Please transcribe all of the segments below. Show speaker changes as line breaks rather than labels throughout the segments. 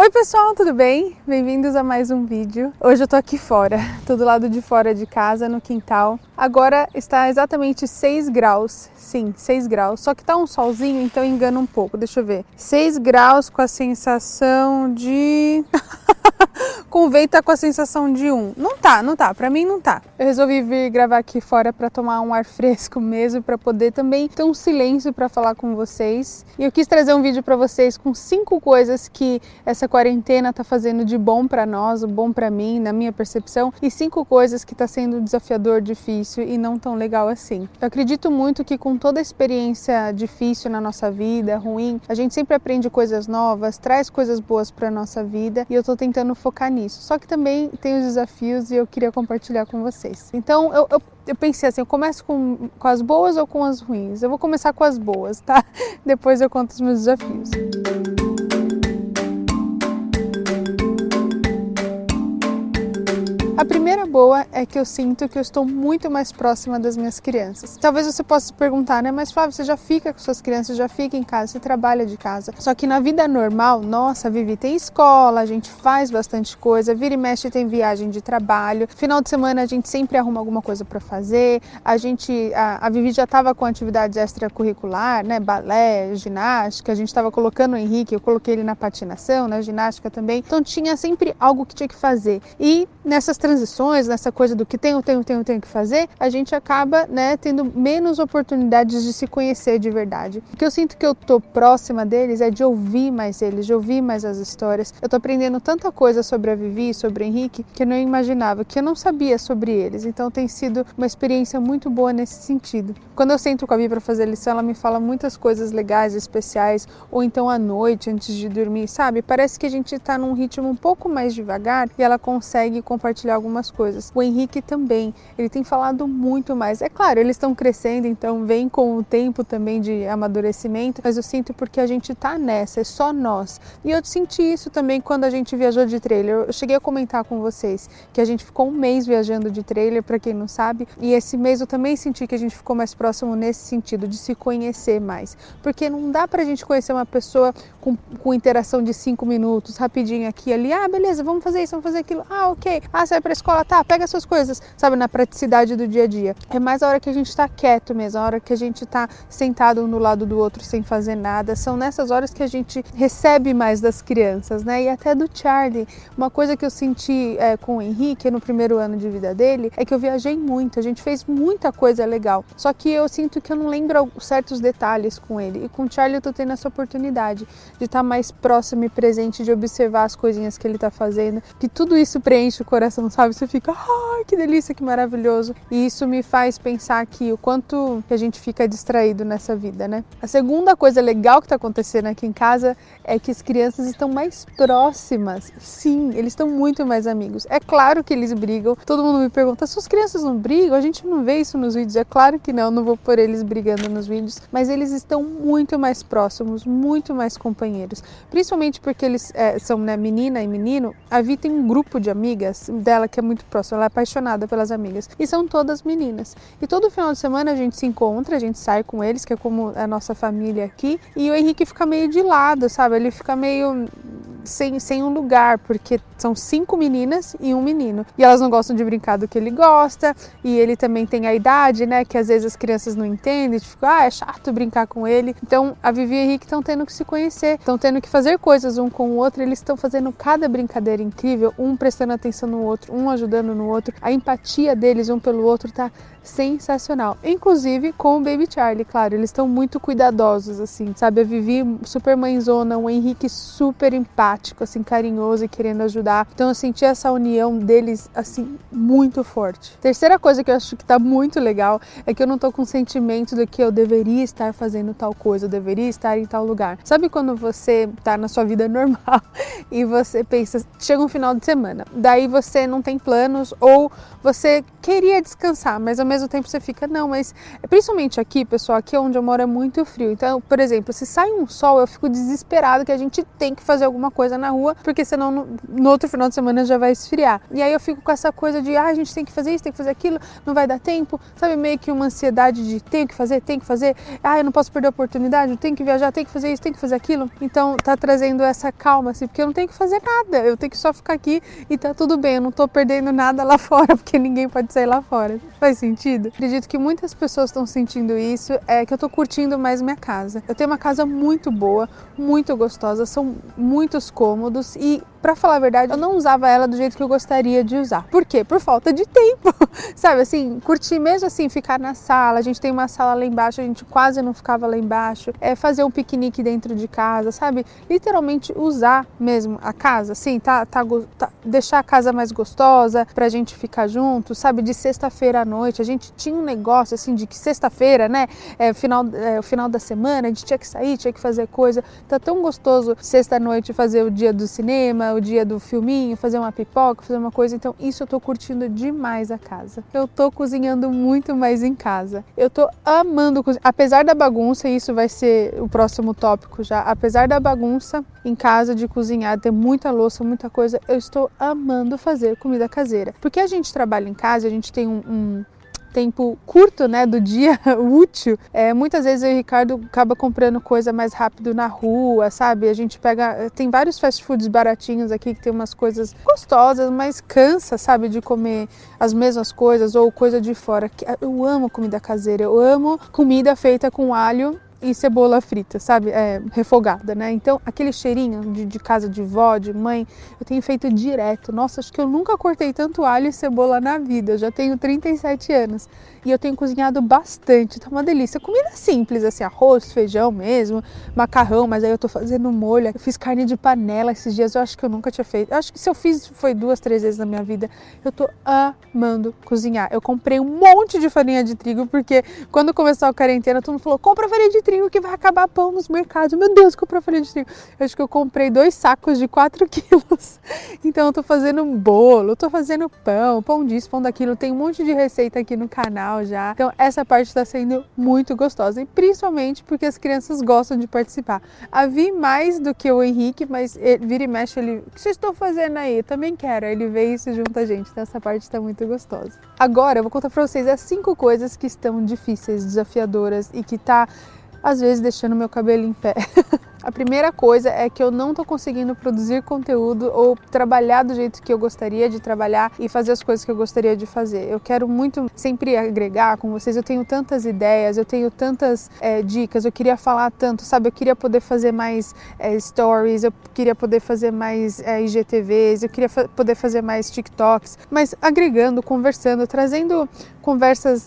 Oi pessoal, tudo bem? Bem-vindos a mais um vídeo. Hoje eu tô aqui fora, tô do lado de fora de casa, no quintal. Agora está exatamente 6 graus, sim, 6 graus, só que tá um solzinho, então engana um pouco, deixa eu ver. 6 graus com a sensação de... com o vento tá com a sensação de 1. Não tá, não tá, pra mim não tá. Eu resolvi vir gravar aqui fora para tomar um ar fresco mesmo, para poder também ter um silêncio para falar com vocês. E eu quis trazer um vídeo para vocês com cinco coisas que essa quarentena tá fazendo de bom para nós, bom para mim, na minha percepção, e cinco coisas que tá sendo desafiador, difícil e não tão legal assim. Eu acredito muito que com toda a experiência difícil na nossa vida, ruim, a gente sempre aprende coisas novas, traz coisas boas para nossa vida, e eu tô tentando focar nisso. Só que também tem os desafios e eu queria compartilhar com vocês. Então eu, eu, eu pensei assim, eu começo com, com as boas ou com as ruins? Eu vou começar com as boas, tá? Depois eu conto os meus desafios. A primeira boa é que eu sinto que eu estou muito mais próxima das minhas crianças. Talvez você possa se perguntar, né? Mas Flávio, você já fica com suas crianças, já fica em casa, você trabalha de casa. Só que na vida normal, nossa, Vivi tem escola, a gente faz bastante coisa, vira e mexe tem viagem de trabalho. Final de semana a gente sempre arruma alguma coisa para fazer. A gente, a, a Vivi já estava com atividades extracurricular, né? Balé, ginástica. A gente estava colocando o Henrique, eu coloquei ele na patinação, na ginástica também. Então tinha sempre algo que tinha que fazer. E nessas transições, nessa coisa do que tenho, tenho, tenho, tenho que fazer, a gente acaba, né, tendo menos oportunidades de se conhecer de verdade. O que eu sinto que eu tô próxima deles é de ouvir mais eles, de ouvir mais as histórias. Eu tô aprendendo tanta coisa sobre a Vivi, sobre o Henrique, que eu não imaginava, que eu não sabia sobre eles. Então tem sido uma experiência muito boa nesse sentido. Quando eu sento com a Vivi para fazer lição, ela me fala muitas coisas legais, especiais, ou então à noite, antes de dormir, sabe? Parece que a gente tá num ritmo um pouco mais devagar e ela consegue compartilhar algumas coisas. O Henrique também, ele tem falado muito mais. É claro, eles estão crescendo, então vem com o tempo também de amadurecimento, mas eu sinto porque a gente tá nessa, é só nós. E eu senti isso também quando a gente viajou de trailer. Eu cheguei a comentar com vocês que a gente ficou um mês viajando de trailer, para quem não sabe, e esse mês eu também senti que a gente ficou mais próximo nesse sentido, de se conhecer mais. Porque não dá pra gente conhecer uma pessoa com, com interação de cinco minutos, rapidinho aqui ali, ah, beleza, vamos fazer isso, vamos fazer aquilo, ah, ok, ah, você vai pra escola, tá, pega suas coisas, sabe, na praticidade do dia a dia. É mais a hora que a gente tá quieto mesmo, a hora que a gente tá sentado um do lado do outro sem fazer nada. São nessas horas que a gente recebe mais das crianças, né? E até do Charlie. Uma coisa que eu senti é, com o Henrique no primeiro ano de vida dele é que eu viajei muito, a gente fez muita coisa legal. Só que eu sinto que eu não lembro certos detalhes com ele. E com o Charlie eu tô tendo essa oportunidade de estar tá mais próximo e presente, de observar as coisinhas que ele tá fazendo, que tudo isso preenche o coração, sabe? Você fica, ai, que delícia, que maravilhoso. E isso me faz pensar que o quanto que a gente fica distraído nessa vida, né? A segunda coisa legal que está acontecendo aqui em casa é que as crianças estão mais próximas. Sim, eles estão muito mais amigos. É claro que eles brigam. Todo mundo me pergunta: suas crianças não brigam? A gente não vê isso nos vídeos. É claro que não, não vou pôr eles brigando nos vídeos. Mas eles estão muito mais próximos, muito mais companheiros. Principalmente porque eles é, são né, menina e menino. A Vi tem um grupo de amigas dela que é muito próximo. Ela é apaixonada pelas amigas. E são todas meninas. E todo final de semana a gente se encontra, a gente sai com eles, que é como a nossa família aqui. E o Henrique fica meio de lado, sabe? Ele fica meio sem, sem um lugar, porque são cinco meninas e um menino. E elas não gostam de brincar do que ele gosta, e ele também tem a idade, né? Que às vezes as crianças não entendem, tipo, ah, é chato brincar com ele. Então a Vivi e o Henrique estão tendo que se conhecer, estão tendo que fazer coisas um com o outro, eles estão fazendo cada brincadeira incrível, um prestando atenção no outro, um ajudando no outro. A empatia deles um pelo outro tá sensacional. Inclusive com o Baby Charlie, claro, eles estão muito cuidadosos, assim, sabe? A Vivi super mãezona, o Henrique super empático, assim, carinhoso e querendo ajudar. Então eu senti essa união deles, assim, muito forte. Terceira coisa que eu acho que tá muito legal é que eu não tô com sentimento de que eu deveria estar fazendo tal coisa, eu deveria estar em tal lugar. Sabe quando você tá na sua vida normal e você pensa, chega um final de semana, daí você não tem planos ou você queria descansar, mas ao mesmo tempo você fica, não, mas principalmente aqui, pessoal, aqui onde eu moro é muito frio. Então, por exemplo, se sai um sol, eu fico desesperado que a gente tem que fazer alguma coisa na rua, porque senão no, no outro final de semana já vai esfriar. E aí eu fico com essa coisa de, ah, a gente tem que fazer isso, tem que fazer aquilo, não vai dar tempo, sabe? Meio que uma ansiedade de tenho que fazer, tem que fazer, ah, eu não posso perder a oportunidade, eu tenho que viajar, tenho que fazer isso, tenho que fazer aquilo. Então tá trazendo essa calma, assim, porque eu não tenho que fazer nada, eu tenho que só ficar aqui e tá tudo bem, eu não tô perdendo nada lá fora, porque ninguém pode sair lá fora. Faz sentido? Acredito que muitas pessoas estão sentindo isso, é que eu tô curtindo mais minha casa. Eu tenho uma casa muito boa, muito gostosa, são muitos cômodos e para falar a verdade, eu não usava ela do jeito que eu gostaria de usar. Por quê? Por falta de tempo. Sabe assim, curtir mesmo assim, ficar na sala. A gente tem uma sala lá embaixo, a gente quase não ficava lá embaixo. É fazer um piquenique dentro de casa, sabe? Literalmente usar mesmo a casa, assim, tá, tá, tá deixar a casa mais gostosa pra gente ficar junto, sabe? De sexta-feira à noite. A gente tinha um negócio assim de que sexta-feira, né? É, final, é, o final da semana, a gente tinha que sair, tinha que fazer coisa. Tá tão gostoso sexta-noite fazer o dia do cinema o dia do filminho, fazer uma pipoca, fazer uma coisa. Então, isso eu tô curtindo demais a casa. Eu tô cozinhando muito mais em casa. Eu tô amando cozinhar. Apesar da bagunça, e isso vai ser o próximo tópico já. Apesar da bagunça em casa de cozinhar, ter muita louça, muita coisa, eu estou amando fazer comida caseira. Porque a gente trabalha em casa, a gente tem um, um tempo curto, né, do dia útil, é, muitas vezes o Ricardo acaba comprando coisa mais rápido na rua, sabe? A gente pega, tem vários fast foods baratinhos aqui que tem umas coisas gostosas, mas cansa, sabe, de comer as mesmas coisas ou coisa de fora. Eu amo comida caseira, eu amo comida feita com alho e cebola frita, sabe? É, refogada, né? Então, aquele cheirinho de, de, casa de vó, de mãe, eu tenho feito direto. Nossa, acho que eu nunca cortei tanto alho e cebola na vida. Eu já tenho 37 anos e eu tenho cozinhado bastante. Tá uma delícia. Comida simples, assim, arroz, feijão mesmo, macarrão, mas aí eu tô fazendo molho. Eu fiz carne de panela esses dias, eu acho que eu nunca tinha feito. Eu acho que se eu fiz foi duas, três vezes na minha vida. Eu tô amando cozinhar. Eu comprei um monte de farinha de trigo porque quando começou a quarentena, todo mundo falou: compra farinha de trigo trigo que vai acabar pão nos mercados. Meu Deus, comprei farinha de trigo. Eu acho que eu comprei dois sacos de 4 quilos. Então eu tô fazendo um bolo, tô fazendo pão, pão disso, pão daquilo. Tem um monte de receita aqui no canal já. Então essa parte tá sendo muito gostosa. E principalmente porque as crianças gostam de participar. A Vi mais do que o Henrique, mas ele, vira e mexe ele. O que vocês estão fazendo aí? Eu também quero. Ele veio e se junta a gente. Então essa parte tá muito gostosa. Agora eu vou contar pra vocês as cinco coisas que estão difíceis, desafiadoras e que tá às vezes deixando meu cabelo em pé. A primeira coisa é que eu não estou conseguindo produzir conteúdo ou trabalhar do jeito que eu gostaria de trabalhar e fazer as coisas que eu gostaria de fazer. Eu quero muito sempre agregar com vocês. Eu tenho tantas ideias, eu tenho tantas é, dicas, eu queria falar tanto, sabe? Eu queria poder fazer mais é, stories, eu queria poder fazer mais é, IGTVs, eu queria fa poder fazer mais TikToks, mas agregando, conversando, trazendo conversas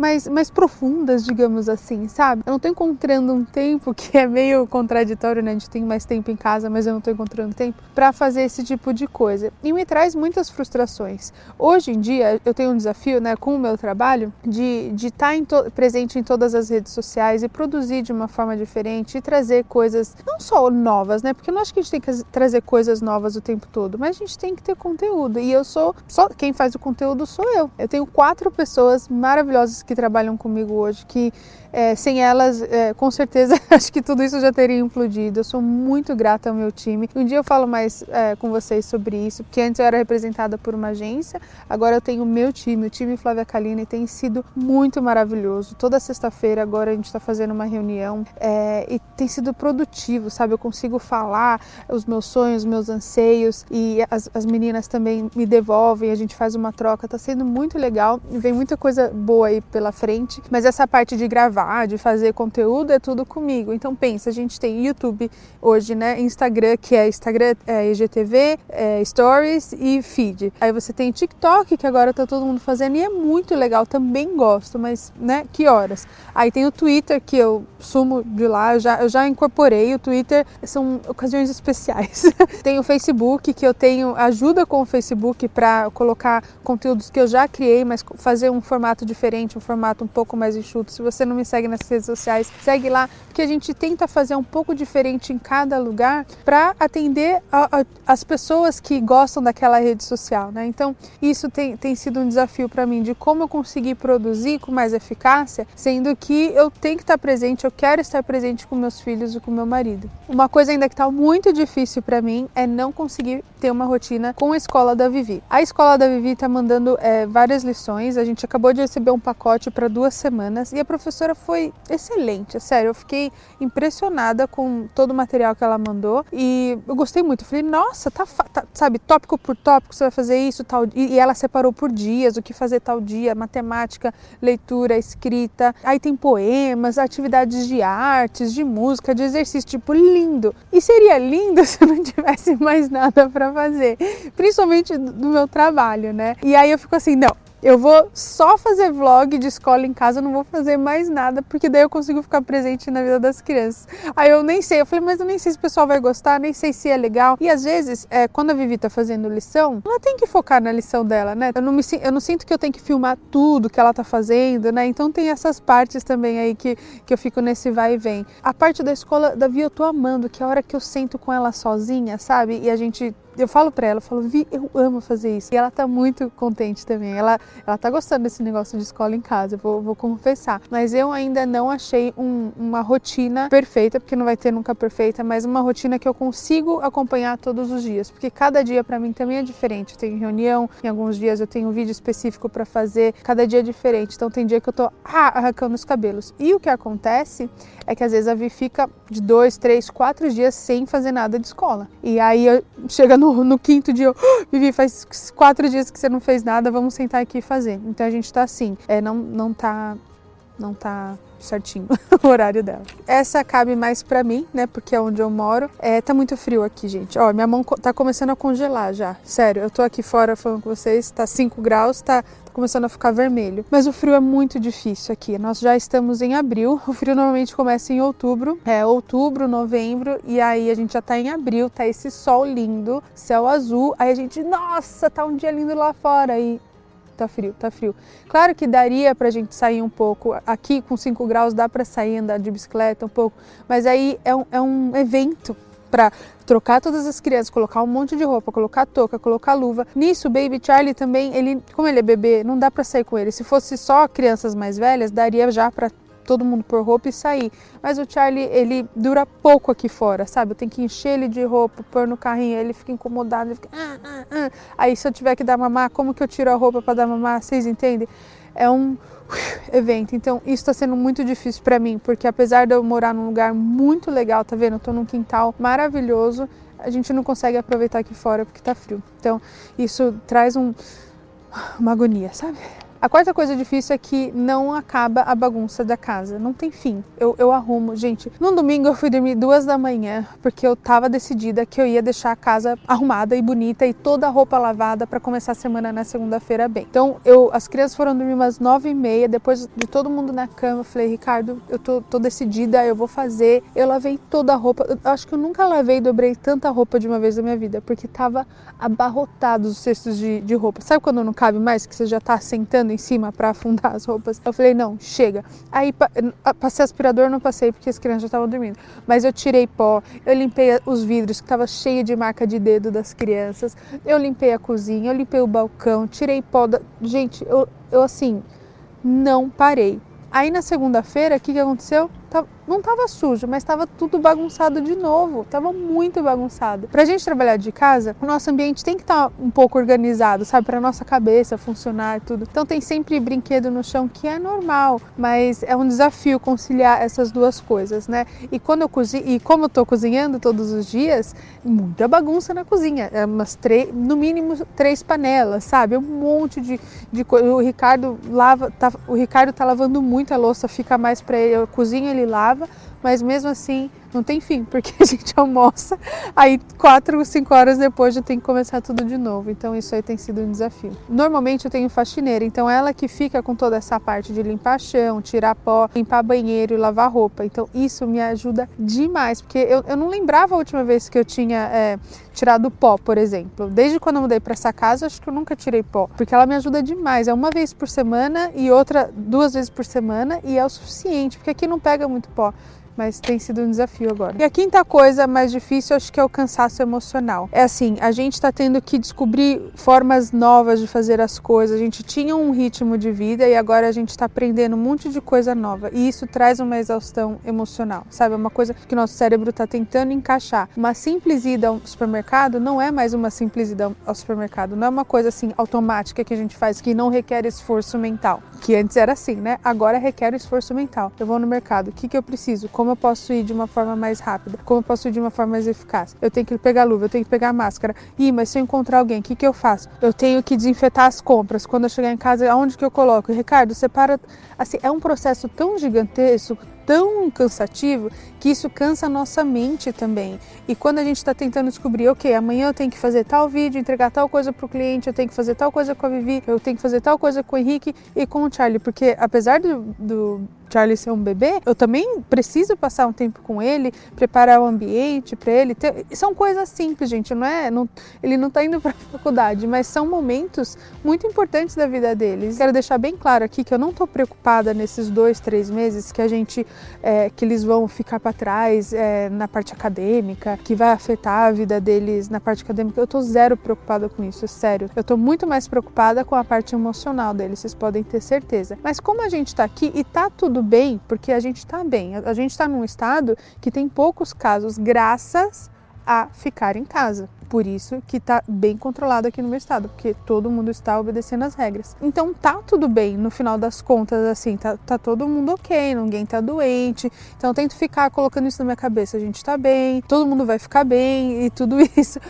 mais, mais profundas, digamos assim, sabe? Eu não tô encontrando um tempo que é meio contraditório, né? A gente tem mais tempo em casa, mas eu não tô encontrando tempo para fazer esse tipo de coisa. E me traz muitas frustrações. Hoje em dia, eu tenho um desafio, né, com o meu trabalho, de estar de tá presente em todas as redes sociais e produzir de uma forma diferente e trazer coisas não só novas, né? Porque eu não acho que a gente tem que trazer coisas novas o tempo todo, mas a gente tem que ter conteúdo. E eu sou só quem faz o conteúdo sou eu. Eu tenho quatro pessoas maravilhosas que trabalham comigo hoje que é, sem elas, é, com certeza, acho que tudo isso já teria implodido. Eu sou muito grata ao meu time. Um dia eu falo mais é, com vocês sobre isso, porque antes eu era representada por uma agência, agora eu tenho o meu time, o time Flávia Kalina, e tem sido muito maravilhoso. Toda sexta-feira agora a gente está fazendo uma reunião é, e tem sido produtivo, sabe? Eu consigo falar os meus sonhos, os meus anseios e as, as meninas também me devolvem, a gente faz uma troca. Está sendo muito legal vem muita coisa boa aí pela frente, mas essa parte de gravar gravar, de fazer conteúdo, é tudo comigo. Então pensa, a gente tem YouTube hoje, né? Instagram, que é Instagram, é IGTV, é Stories e Feed. Aí você tem TikTok, que agora tá todo mundo fazendo e é muito legal, também gosto, mas, né, que horas? Aí tem o Twitter, que eu sumo de lá, eu já, eu já incorporei o Twitter, são ocasiões especiais. tem o Facebook, que eu tenho ajuda com o Facebook para colocar conteúdos que eu já criei, mas fazer um formato diferente, um formato um pouco mais enxuto. Se você não me segue nas redes sociais, segue lá, porque a gente tenta fazer um pouco diferente em cada lugar para atender a, a, as pessoas que gostam daquela rede social, né? Então, isso tem, tem sido um desafio para mim de como eu conseguir produzir com mais eficácia, sendo que eu tenho que estar presente, eu quero estar presente com meus filhos e com meu marido. Uma coisa ainda que está muito difícil para mim é não conseguir ter uma rotina com a escola da Vivi. A escola da Vivi está mandando é, várias lições, a gente acabou de receber um pacote para duas semanas e a professora foi excelente, é sério, eu fiquei impressionada com todo o material que ela mandou e eu gostei muito. Eu falei, nossa, tá, tá, sabe, tópico por tópico, você vai fazer isso, tal. E, e ela separou por dias o que fazer tal dia, matemática, leitura, escrita. Aí tem poemas, atividades de artes, de música, de exercício, tipo, lindo. E seria lindo se eu não tivesse mais nada para fazer, principalmente do meu trabalho, né? E aí eu fico assim, não, eu vou só fazer vlog de escola em casa, não vou fazer mais nada, porque daí eu consigo ficar presente na vida das crianças. Aí eu nem sei, eu falei, mas eu nem sei se o pessoal vai gostar, nem sei se é legal. E às vezes, é, quando a Vivi tá fazendo lição, ela tem que focar na lição dela, né? Eu não, me, eu não sinto que eu tenho que filmar tudo que ela tá fazendo, né? Então tem essas partes também aí que, que eu fico nesse vai e vem. A parte da escola da Vi eu tô amando, que é a hora que eu sento com ela sozinha, sabe? E a gente eu falo para ela, eu falo, Vi, eu amo fazer isso. E ela tá muito contente também. Ela, ela tá gostando desse negócio de escola em casa, vou, vou confessar. Mas eu ainda não achei um, uma rotina perfeita, porque não vai ter nunca perfeita, mas uma rotina que eu consigo acompanhar todos os dias. Porque cada dia para mim também é diferente. Eu tenho reunião, em alguns dias eu tenho um vídeo específico para fazer, cada dia é diferente. Então tem dia que eu tô ah, arrancando os cabelos. E o que acontece é que às vezes a Vi fica de dois, três, quatro dias sem fazer nada de escola. E aí chega no, no quinto dia, oh, Vivi, faz quatro dias que você não fez nada, vamos sentar aqui e fazer. Então a gente tá assim, é, não, não tá. Não tá certinho o horário dela. Essa cabe mais para mim, né? Porque é onde eu moro. É, tá muito frio aqui, gente. Ó, minha mão tá começando a congelar já. Sério, eu tô aqui fora falando com vocês, tá 5 graus, tá começando a ficar vermelho. Mas o frio é muito difícil aqui. Nós já estamos em abril. O frio normalmente começa em outubro, é outubro, novembro, e aí a gente já tá em abril, tá esse sol lindo, céu azul. Aí a gente, nossa, tá um dia lindo lá fora. E tá frio, tá frio. Claro que daria pra gente sair um pouco. Aqui com 5 graus dá para sair andar de bicicleta um pouco, mas aí é um, é um evento para trocar todas as crianças, colocar um monte de roupa, colocar touca, colocar luva. Nisso, o Baby Charlie também, ele, como ele é bebê, não dá para sair com ele. Se fosse só crianças mais velhas, daria já para todo mundo pôr roupa e sair. Mas o Charlie, ele dura pouco aqui fora, sabe? Eu tenho que encher ele de roupa, pôr no carrinho, ele fica incomodado, ele fica... Ah, ah, ah. Aí se eu tiver que dar mamar, como que eu tiro a roupa para dar mamar? Vocês entendem? É um evento. Então, isso está sendo muito difícil para mim, porque apesar de eu morar num lugar muito legal, tá vendo? Eu tô num quintal maravilhoso, a gente não consegue aproveitar aqui fora porque tá frio. Então, isso traz um, uma agonia, sabe? A quarta coisa difícil é que não acaba a bagunça da casa, não tem fim. Eu, eu arrumo, gente. No domingo eu fui dormir duas da manhã porque eu tava decidida que eu ia deixar a casa arrumada e bonita e toda a roupa lavada para começar a semana na segunda-feira bem. Então eu, as crianças foram dormir umas nove e meia, depois de todo mundo na cama, eu falei, Ricardo, eu tô, tô decidida, eu vou fazer. Eu lavei toda a roupa. Eu acho que eu nunca lavei e dobrei tanta roupa de uma vez na minha vida porque tava abarrotado os cestos de, de roupa. Sabe quando não cabe mais que você já tá sentando em cima para afundar as roupas. Eu falei, não, chega. Aí passei aspirador, não passei porque as crianças já estavam dormindo. Mas eu tirei pó, eu limpei os vidros que estava cheio de marca de dedo das crianças. Eu limpei a cozinha, eu limpei o balcão, tirei pó da... Gente, eu, eu assim, não parei. Aí na segunda-feira, o que, que aconteceu? Não estava sujo, mas estava tudo bagunçado de novo. Estava muito bagunçado. Para a gente trabalhar de casa, o nosso ambiente tem que estar tá um pouco organizado, sabe? Para nossa cabeça funcionar e tudo. Então tem sempre brinquedo no chão, que é normal, mas é um desafio conciliar essas duas coisas, né? E quando eu cozinho, e como eu tô cozinhando todos os dias, muita bagunça na cozinha. É umas três, no mínimo três panelas, sabe? Um monte de, de coisa. O Ricardo lava, tá, o Ricardo tá lavando muito a louça, fica mais para ele. A cozinha ele lava, mas mesmo assim não tem fim, porque a gente almoça, aí quatro, cinco horas depois já tem que começar tudo de novo. Então isso aí tem sido um desafio. Normalmente eu tenho faxineira, então ela que fica com toda essa parte de limpar chão, tirar pó, limpar banheiro e lavar roupa. Então isso me ajuda demais, porque eu, eu não lembrava a última vez que eu tinha é, tirado pó, por exemplo. Desde quando eu mudei para essa casa, acho que eu nunca tirei pó, porque ela me ajuda demais. É uma vez por semana e outra duas vezes por semana e é o suficiente, porque aqui não pega muito pó mas tem sido um desafio agora. E a quinta coisa mais difícil, acho que é o cansaço emocional. É assim, a gente está tendo que descobrir formas novas de fazer as coisas. A gente tinha um ritmo de vida e agora a gente está aprendendo um monte de coisa nova. E isso traz uma exaustão emocional, sabe? É uma coisa que nosso cérebro está tentando encaixar. Uma simples ida ao supermercado não é mais uma simples ida ao supermercado. Não é uma coisa assim automática que a gente faz que não requer esforço mental. Que antes era assim, né? Agora requer esforço mental. Eu vou no mercado, o que, que eu preciso? Como eu posso ir de uma forma mais rápida, como eu posso ir de uma forma mais eficaz. Eu tenho que pegar luva, eu tenho que pegar máscara. Ih, mas se eu encontrar alguém, o que, que eu faço? Eu tenho que desinfetar as compras. Quando eu chegar em casa, aonde que eu coloco? Ricardo, separa. Assim, é um processo tão gigantesco, tão cansativo que isso cansa a nossa mente também. E quando a gente está tentando descobrir, ok, amanhã eu tenho que fazer tal vídeo, entregar tal coisa para o cliente, eu tenho que fazer tal coisa com a Vivi, eu tenho que fazer tal coisa com o Henrique e com o Charlie, porque apesar do, do Charlie ser um bebê, eu também preciso passar um tempo com ele, preparar o ambiente para ele. Ter... São coisas simples, gente, não é? Não... Ele não está indo para a faculdade, mas são momentos muito importantes da vida deles. Quero deixar bem claro aqui que eu não estou preocupada nesses dois, três meses que a gente, é, que eles vão ficar para trás é, na parte acadêmica, que vai afetar a vida deles na parte acadêmica. Eu estou zero preocupada com isso, sério. Eu estou muito mais preocupada com a parte emocional deles, vocês podem ter certeza. Mas como a gente está aqui e tá tudo bem, porque a gente está bem. A gente está num estado que tem poucos casos, graças a ficar em casa. Por isso que está bem controlado aqui no meu estado, porque todo mundo está obedecendo as regras. Então tá tudo bem, no final das contas, assim, tá, tá todo mundo ok, ninguém tá doente. Então tento ficar colocando isso na minha cabeça, a gente tá bem, todo mundo vai ficar bem e tudo isso.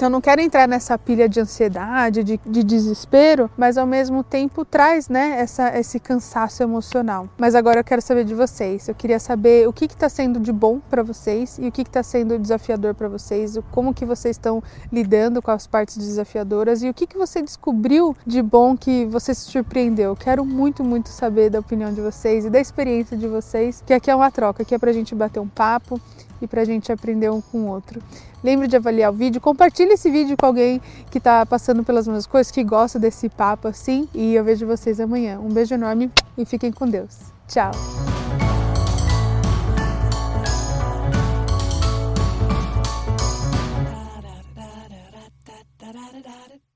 Então não quero entrar nessa pilha de ansiedade, de, de desespero, mas ao mesmo tempo traz né, essa, esse cansaço emocional. Mas agora eu quero saber de vocês. Eu queria saber o que está sendo de bom para vocês e o que está sendo desafiador para vocês, como que vocês estão lidando com as partes desafiadoras e o que, que você descobriu de bom que você se surpreendeu. Quero muito, muito saber da opinião de vocês e da experiência de vocês, que aqui é uma troca, aqui é para a gente bater um papo e para a gente aprender um com o outro. Lembre de avaliar o vídeo, compartilhe esse vídeo com alguém que está passando pelas mesmas coisas, que gosta desse papo assim. E eu vejo vocês amanhã. Um beijo enorme e fiquem com Deus. Tchau!